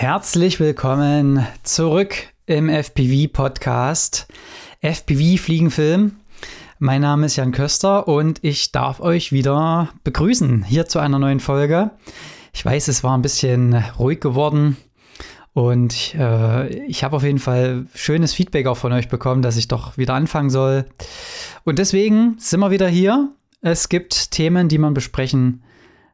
Herzlich willkommen zurück im FPV-Podcast FPV Fliegenfilm. Mein Name ist Jan Köster und ich darf euch wieder begrüßen hier zu einer neuen Folge. Ich weiß, es war ein bisschen ruhig geworden und äh, ich habe auf jeden Fall schönes Feedback auch von euch bekommen, dass ich doch wieder anfangen soll. Und deswegen sind wir wieder hier. Es gibt Themen, die man besprechen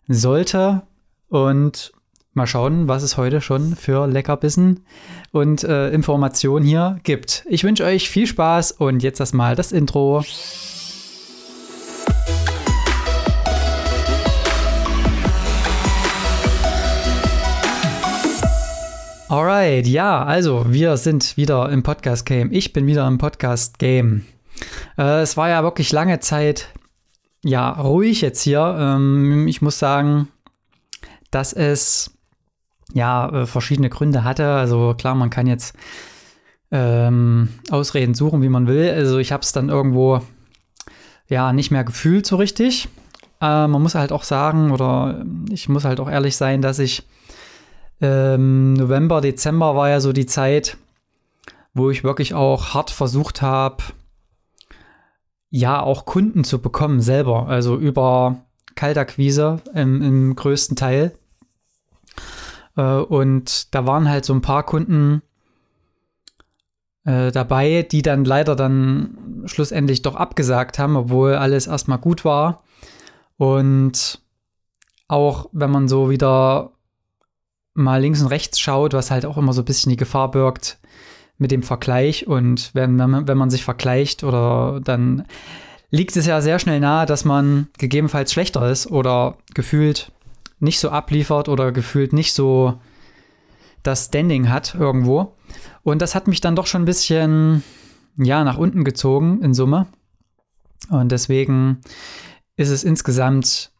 sollte und Mal schauen, was es heute schon für Leckerbissen und äh, Informationen hier gibt. Ich wünsche euch viel Spaß und jetzt erstmal das Intro. Alright, ja, also wir sind wieder im Podcast-Game. Ich bin wieder im Podcast-Game. Äh, es war ja wirklich lange Zeit, ja, ruhig jetzt hier. Ähm, ich muss sagen, dass es ja, äh, verschiedene Gründe hatte. Also klar, man kann jetzt ähm, Ausreden suchen, wie man will. Also ich habe es dann irgendwo ja nicht mehr gefühlt so richtig. Äh, man muss halt auch sagen, oder ich muss halt auch ehrlich sein, dass ich ähm, November, Dezember war ja so die Zeit, wo ich wirklich auch hart versucht habe, ja, auch Kunden zu bekommen selber. Also über Kaltakquise im, im größten Teil. Äh, und da waren halt so ein paar Kunden äh, dabei, die dann leider dann schlussendlich doch abgesagt haben, obwohl alles erstmal gut war. Und auch wenn man so wieder mal links und rechts schaut, was halt auch immer so ein bisschen die Gefahr birgt mit dem Vergleich. Und wenn, wenn, man, wenn man sich vergleicht oder dann liegt es ja sehr schnell nahe, dass man gegebenenfalls schlechter ist oder gefühlt nicht so abliefert oder gefühlt nicht so das Standing hat irgendwo. Und das hat mich dann doch schon ein bisschen, ja, nach unten gezogen in Summe. Und deswegen ist es insgesamt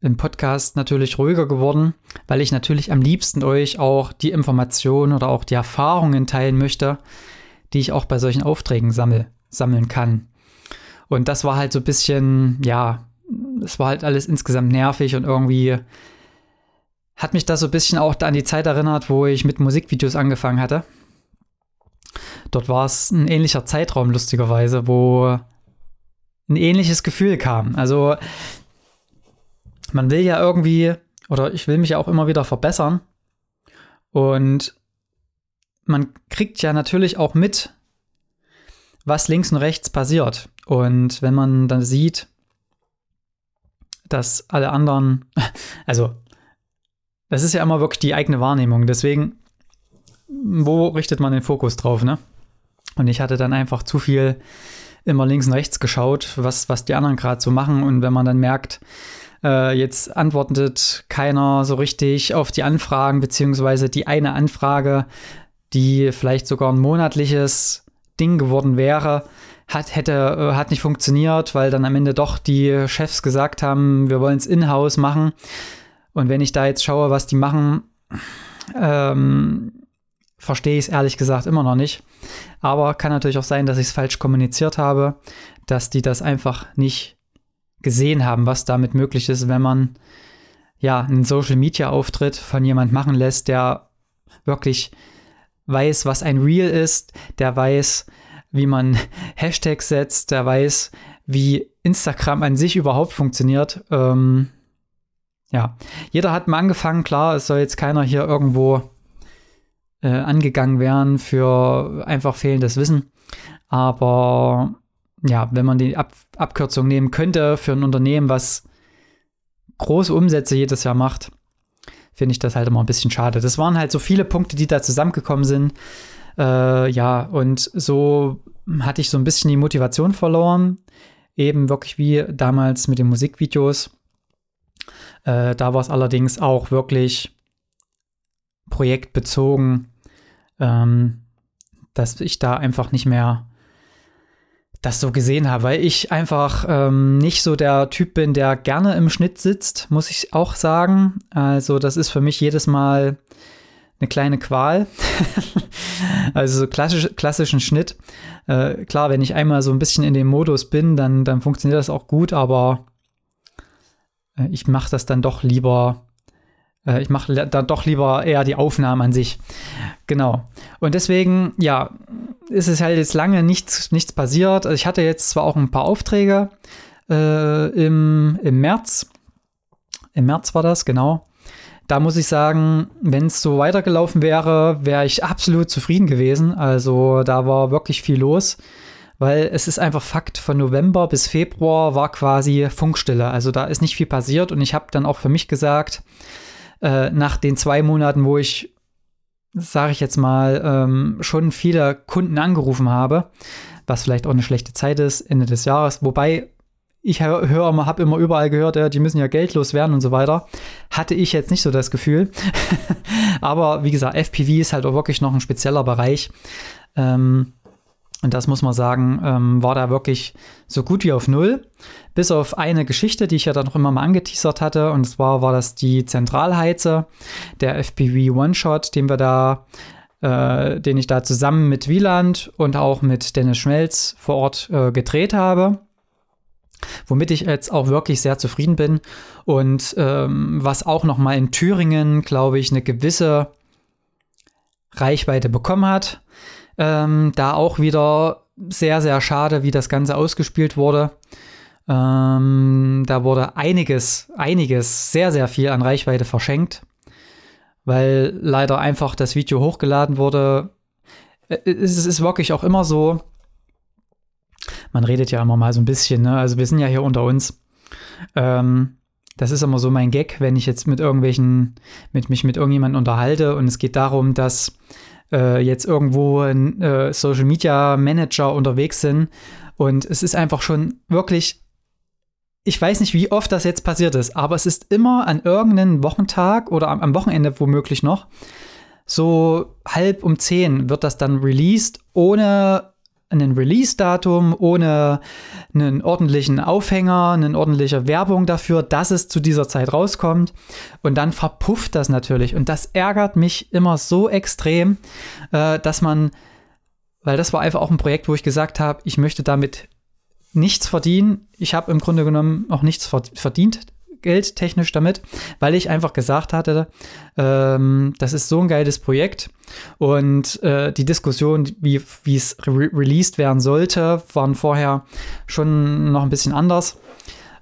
im Podcast natürlich ruhiger geworden, weil ich natürlich am liebsten euch auch die Informationen oder auch die Erfahrungen teilen möchte, die ich auch bei solchen Aufträgen sammel, sammeln kann. Und das war halt so ein bisschen, ja, es war halt alles insgesamt nervig und irgendwie hat mich das so ein bisschen auch an die Zeit erinnert, wo ich mit Musikvideos angefangen hatte. Dort war es ein ähnlicher Zeitraum, lustigerweise, wo ein ähnliches Gefühl kam. Also man will ja irgendwie, oder ich will mich ja auch immer wieder verbessern. Und man kriegt ja natürlich auch mit, was links und rechts passiert. Und wenn man dann sieht, dass alle anderen, also das ist ja immer wirklich die eigene Wahrnehmung. Deswegen, wo richtet man den Fokus drauf, ne? Und ich hatte dann einfach zu viel immer links und rechts geschaut, was, was die anderen gerade so machen. Und wenn man dann merkt, äh, jetzt antwortet keiner so richtig auf die Anfragen, beziehungsweise die eine Anfrage, die vielleicht sogar ein monatliches Ding geworden wäre, hat, hätte, äh, hat nicht funktioniert, weil dann am Ende doch die Chefs gesagt haben, wir wollen es in-house machen. Und wenn ich da jetzt schaue, was die machen, ähm, verstehe ich es ehrlich gesagt immer noch nicht. Aber kann natürlich auch sein, dass ich es falsch kommuniziert habe, dass die das einfach nicht gesehen haben, was damit möglich ist, wenn man ja einen Social Media Auftritt von jemand machen lässt, der wirklich weiß, was ein Reel ist, der weiß, wie man Hashtags setzt, der weiß, wie Instagram an sich überhaupt funktioniert. Ähm, ja, jeder hat mal angefangen, klar, es soll jetzt keiner hier irgendwo äh, angegangen werden für einfach fehlendes Wissen. Aber ja, wenn man die Ab Abkürzung nehmen könnte für ein Unternehmen, was große Umsätze jedes Jahr macht, finde ich das halt immer ein bisschen schade. Das waren halt so viele Punkte, die da zusammengekommen sind. Äh, ja, und so hatte ich so ein bisschen die Motivation verloren. Eben wirklich wie damals mit den Musikvideos. Äh, da war es allerdings auch wirklich projektbezogen, ähm, dass ich da einfach nicht mehr das so gesehen habe, weil ich einfach ähm, nicht so der Typ bin, der gerne im Schnitt sitzt, muss ich auch sagen. Also das ist für mich jedes Mal eine kleine Qual. also so klassisch, klassischen Schnitt. Äh, klar, wenn ich einmal so ein bisschen in dem Modus bin, dann, dann funktioniert das auch gut, aber äh, ich mache das dann doch lieber Äh, ich mache dann doch lieber eher die Aufnahmen an sich. Genau. Und deswegen, ja, ist es halt jetzt lange nichts, nichts passiert. Ich hatte jetzt zwar auch ein paar Aufträge äh, im, im März. Im März war das, genau. Da muss ich sagen, wenn es so weitergelaufen wäre, wäre ich absolut zufrieden gewesen. Also da war wirklich viel los, weil es ist einfach Fakt, von November bis Februar war quasi Funkstille. Also da ist nicht viel passiert und ich habe dann auch für mich gesagt, äh, nach den zwei Monaten, wo ich, sage ich jetzt mal, ähm, schon viele Kunden angerufen habe, was vielleicht auch eine schlechte Zeit ist, Ende des Jahres, wobei ich höre hör, habe immer überall gehört, die müssen ja geldlos werden und so weiter. Hatte ich jetzt nicht so das Gefühl. Aber wie gesagt, FPV ist halt auch wirklich noch ein spezieller Bereich. Ähm, und das muss man sagen, ähm, war da wirklich so gut wie auf Null. Bis auf eine Geschichte, die ich ja dann noch immer mal angeteasert hatte. Und zwar war das die Zentralheize, der FPV One-Shot, den wir da, äh, den ich da zusammen mit Wieland und auch mit Dennis Schmelz vor Ort äh, gedreht habe womit ich jetzt auch wirklich sehr zufrieden bin und ähm, was auch noch mal in Thüringen, glaube ich, eine gewisse Reichweite bekommen hat. Ähm, da auch wieder sehr, sehr schade, wie das Ganze ausgespielt wurde. Ähm, da wurde einiges, einiges, sehr, sehr viel an Reichweite verschenkt, weil leider einfach das Video hochgeladen wurde. Äh, es ist wirklich auch immer so, man redet ja immer mal so ein bisschen, ne? Also wir sind ja hier unter uns. Ähm, das ist immer so mein Gag, wenn ich jetzt mit irgendwelchen, mit mich mit irgendjemandem unterhalte und es geht darum, dass äh, jetzt irgendwo ein äh, Social Media Manager unterwegs sind und es ist einfach schon wirklich, ich weiß nicht, wie oft das jetzt passiert ist, aber es ist immer an irgendeinem Wochentag oder am, am Wochenende womöglich noch, so halb um zehn wird das dann released, ohne ein Release-Datum, ohne einen ordentlichen Aufhänger, eine ordentliche Werbung dafür, dass es zu dieser Zeit rauskommt. Und dann verpufft das natürlich. Und das ärgert mich immer so extrem, äh, dass man, weil das war einfach auch ein Projekt, wo ich gesagt habe, ich möchte damit nichts verdienen. Ich habe im Grunde genommen auch nichts verdient geldtechnisch damit, weil ich einfach gesagt hatte, ähm, das ist so ein geiles Projekt und äh, die Diskussion, wie es re released werden sollte, waren vorher schon noch ein bisschen anders.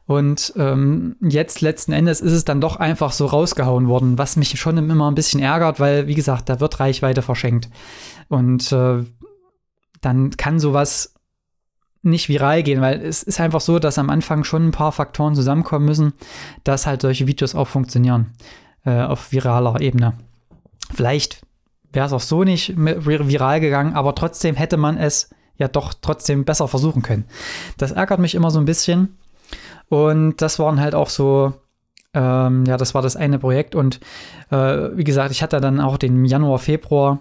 Und ähm, jetzt letzten Endes ist es dann doch einfach so rausgehauen worden, was mich schon immer ein bisschen ärgert, weil, wie gesagt, da wird Reichweite verschenkt. Und äh, dann kann sowas nicht viral gehen, weil es ist einfach so, dass am Anfang schon ein paar Faktoren zusammenkommen müssen, dass halt solche Videos auch funktionieren äh, auf viraler Ebene. Vielleicht wäre es auch so nicht viral gegangen, aber trotzdem hätte man es ja doch trotzdem besser versuchen können. Das ärgert mich immer so ein bisschen. Und das waren halt auch so, ähm, ja, das war das eine Projekt. Und äh, wie gesagt, ich hatte dann auch den Januar, Februar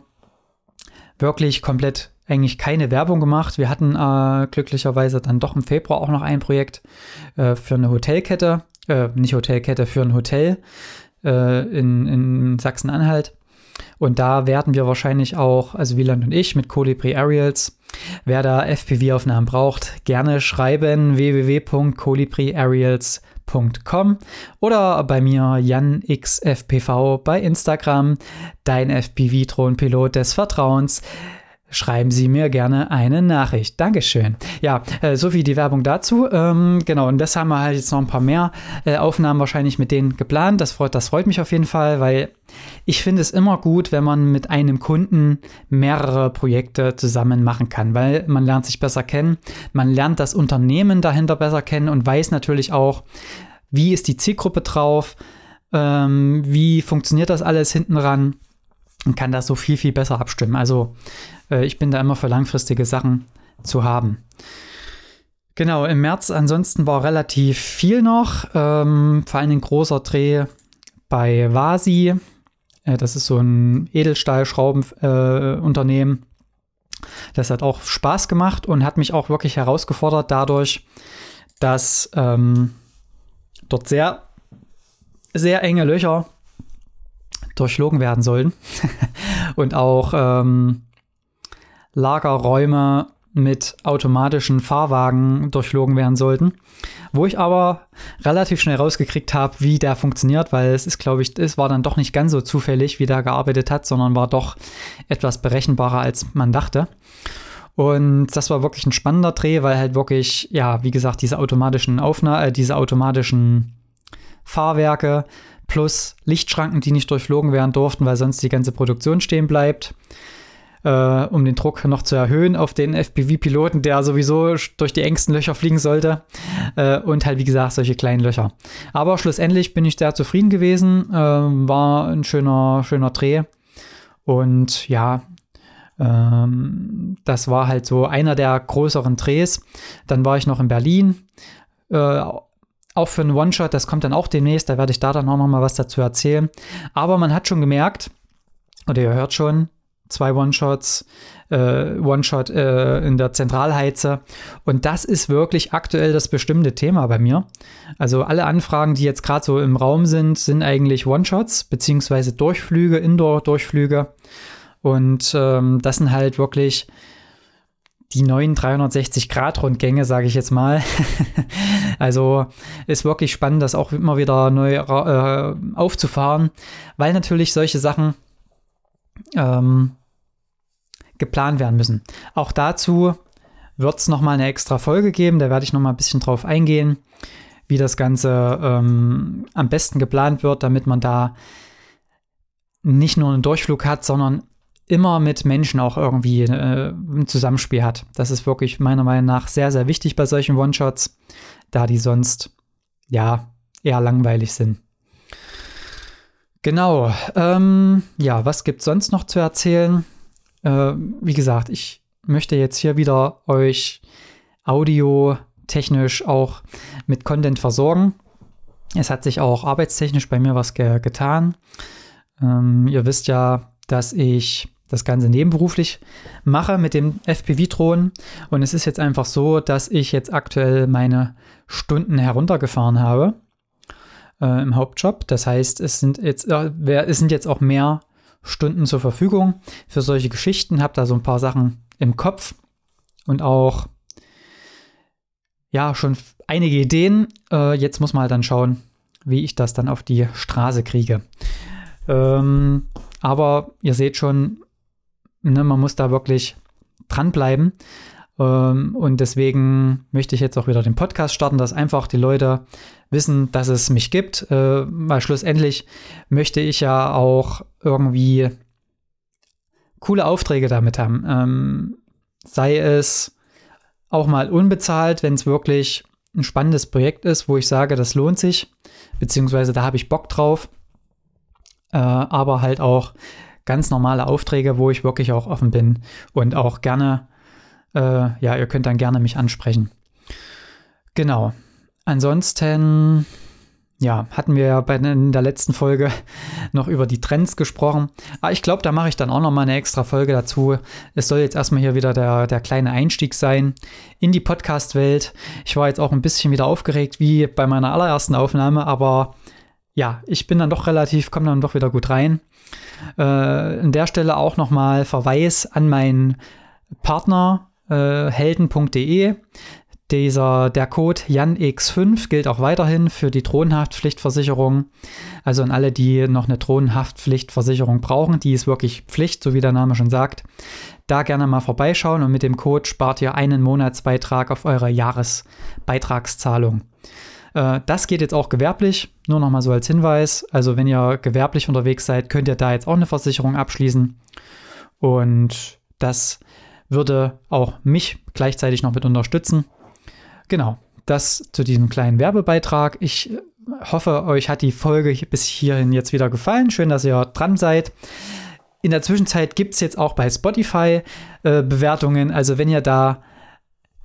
wirklich komplett eigentlich keine Werbung gemacht. Wir hatten äh, glücklicherweise dann doch im Februar auch noch ein Projekt äh, für eine Hotelkette, äh, nicht Hotelkette, für ein Hotel äh, in, in Sachsen-Anhalt. Und da werden wir wahrscheinlich auch, also Wieland und ich mit Colibri Aerials, wer da FPV-Aufnahmen braucht, gerne schreiben www.colibriaerials.com oder bei mir JanXFPV bei Instagram, dein FPV-Drohnenpilot des Vertrauens schreiben Sie mir gerne eine Nachricht. Dankeschön. Ja, äh, so viel die Werbung dazu. Ähm, genau, und das haben wir halt jetzt noch ein paar mehr äh, Aufnahmen wahrscheinlich mit denen geplant. Das freut, das freut mich auf jeden Fall, weil ich finde es immer gut, wenn man mit einem Kunden mehrere Projekte zusammen machen kann, weil man lernt sich besser kennen, man lernt das Unternehmen dahinter besser kennen und weiß natürlich auch, wie ist die Zielgruppe drauf, ähm, wie funktioniert das alles hinten ran und kann das so viel, viel besser abstimmen. Also äh, ich bin da immer für langfristige Sachen zu haben. Genau, im März ansonsten war relativ viel noch, ähm, vor allem ein großer Dreh bei Vasi. Äh, das ist so ein Edelstahlschraubenunternehmen. Äh, das hat auch Spaß gemacht und hat mich auch wirklich herausgefordert dadurch, dass ähm, dort sehr, sehr enge Löcher durchschlagen werden sollen und auch ähm, Lagerräume mit automatischen Fahrwagen durchflogen werden sollten. Wo ich aber relativ schnell rausgekriegt habe, wie der funktioniert, weil es ist, glaube ich, es war dann doch nicht ganz so zufällig, wie der gearbeitet hat, sondern war doch etwas berechenbarer, als man dachte. Und das war wirklich ein spannender Dreh, weil halt wirklich, ja, wie gesagt, diese automatischen Aufnahme, äh, diese automatischen Fahrwerke plus Lichtschranken, die nicht durchflogen werden durften, weil sonst die ganze Produktion stehen bleibt äh, um den Druck noch zu erhöhen auf den FPV-Piloten, der sowieso durch die engsten Löcher fliegen sollte. Äh, und halt, wie gesagt, solche kleinen Löcher. Aber schlussendlich bin ich sehr zufrieden gewesen. Äh, war ein schöner, schöner Dreh. Und ja, ähm, das war halt so einer der größeren Drehs. Dann war ich noch in Berlin. Äh, auch für einen One-Shot, das kommt dann auch demnächst, da werde ich da dann auch noch mal was dazu erzählen. Aber man hat schon gemerkt, oder ihr hört schon, zwei One-Shots, äh, One-Shot äh, in der Zentralheize. Und das ist wirklich aktuell das bestimmte Thema bei mir. Also alle Anfragen, die jetzt gerade so im Raum sind, sind eigentlich One-Shots, beziehungsweise Durchflüge, Indoor-Durchflüge. Und ähm, das sind halt wirklich die neuen 360-Grad-Rundgänge, sage ich jetzt mal. also ist wirklich spannend, das auch immer wieder neu äh, aufzufahren, weil natürlich solche Sachen ähm, geplant werden müssen. Auch dazu wird es nochmal eine extra Folge geben, da werde ich nochmal ein bisschen drauf eingehen, wie das Ganze ähm, am besten geplant wird, damit man da nicht nur einen Durchflug hat, sondern immer mit Menschen auch irgendwie äh, ein Zusammenspiel hat. Das ist wirklich meiner Meinung nach sehr, sehr wichtig bei solchen One-Shots, da die sonst ja eher langweilig sind. Genau. Ähm, ja, was gibt es sonst noch zu erzählen? Äh, wie gesagt, ich möchte jetzt hier wieder euch audiotechnisch auch mit Content versorgen. Es hat sich auch arbeitstechnisch bei mir was ge getan. Ähm, ihr wisst ja, dass ich das Ganze nebenberuflich mache mit dem FPV-Drohnen. Und es ist jetzt einfach so, dass ich jetzt aktuell meine Stunden heruntergefahren habe äh, im Hauptjob. Das heißt, es sind jetzt, äh, es sind jetzt auch mehr Stunden zur Verfügung für solche Geschichten. Habe da so ein paar Sachen im Kopf und auch ja schon einige Ideen. Äh, jetzt muss man halt dann schauen, wie ich das dann auf die Straße kriege. Ähm, aber ihr seht schon, ne, man muss da wirklich dranbleiben. Ähm, und deswegen möchte ich jetzt auch wieder den Podcast starten, dass einfach die Leute wissen, dass es mich gibt. Äh, weil schlussendlich möchte ich ja auch irgendwie coole Aufträge damit haben. Ähm, sei es auch mal unbezahlt, wenn es wirklich ein spannendes Projekt ist, wo ich sage, das lohnt sich, beziehungsweise da habe ich Bock drauf. Äh, aber halt auch ganz normale Aufträge, wo ich wirklich auch offen bin und auch gerne äh, ja, ihr könnt dann gerne mich ansprechen. Genau. Ansonsten, ja, hatten wir ja in der letzten Folge noch über die Trends gesprochen. Aber ah, ich glaube, da mache ich dann auch noch mal eine extra Folge dazu. Es soll jetzt erstmal hier wieder der, der kleine Einstieg sein in die Podcast-Welt. Ich war jetzt auch ein bisschen wieder aufgeregt wie bei meiner allerersten Aufnahme, aber ja, ich bin dann doch relativ, komme dann doch wieder gut rein. Äh, an der Stelle auch nochmal Verweis an meinen Partner äh, helden.de. Dieser, der Code JanX5 gilt auch weiterhin für die Drohnenhaftpflichtversicherung. Also an alle, die noch eine Drohnenhaftpflichtversicherung brauchen, die ist wirklich Pflicht, so wie der Name schon sagt. Da gerne mal vorbeischauen und mit dem Code spart ihr einen Monatsbeitrag auf eure Jahresbeitragszahlung. Äh, das geht jetzt auch gewerblich, nur noch mal so als Hinweis. Also wenn ihr gewerblich unterwegs seid, könnt ihr da jetzt auch eine Versicherung abschließen. Und das würde auch mich gleichzeitig noch mit unterstützen. Genau, das zu diesem kleinen Werbebeitrag. Ich äh, hoffe, euch hat die Folge bis hierhin jetzt wieder gefallen. Schön, dass ihr dran seid. In der Zwischenzeit gibt es jetzt auch bei Spotify äh, Bewertungen. Also wenn ihr da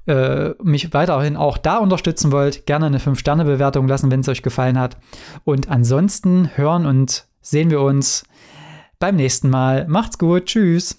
äh, mich weiterhin auch da unterstützen wollt, gerne eine 5-Sterne-Bewertung lassen, wenn es euch gefallen hat. Und ansonsten hören und sehen wir uns beim nächsten Mal. Macht's gut. Tschüss.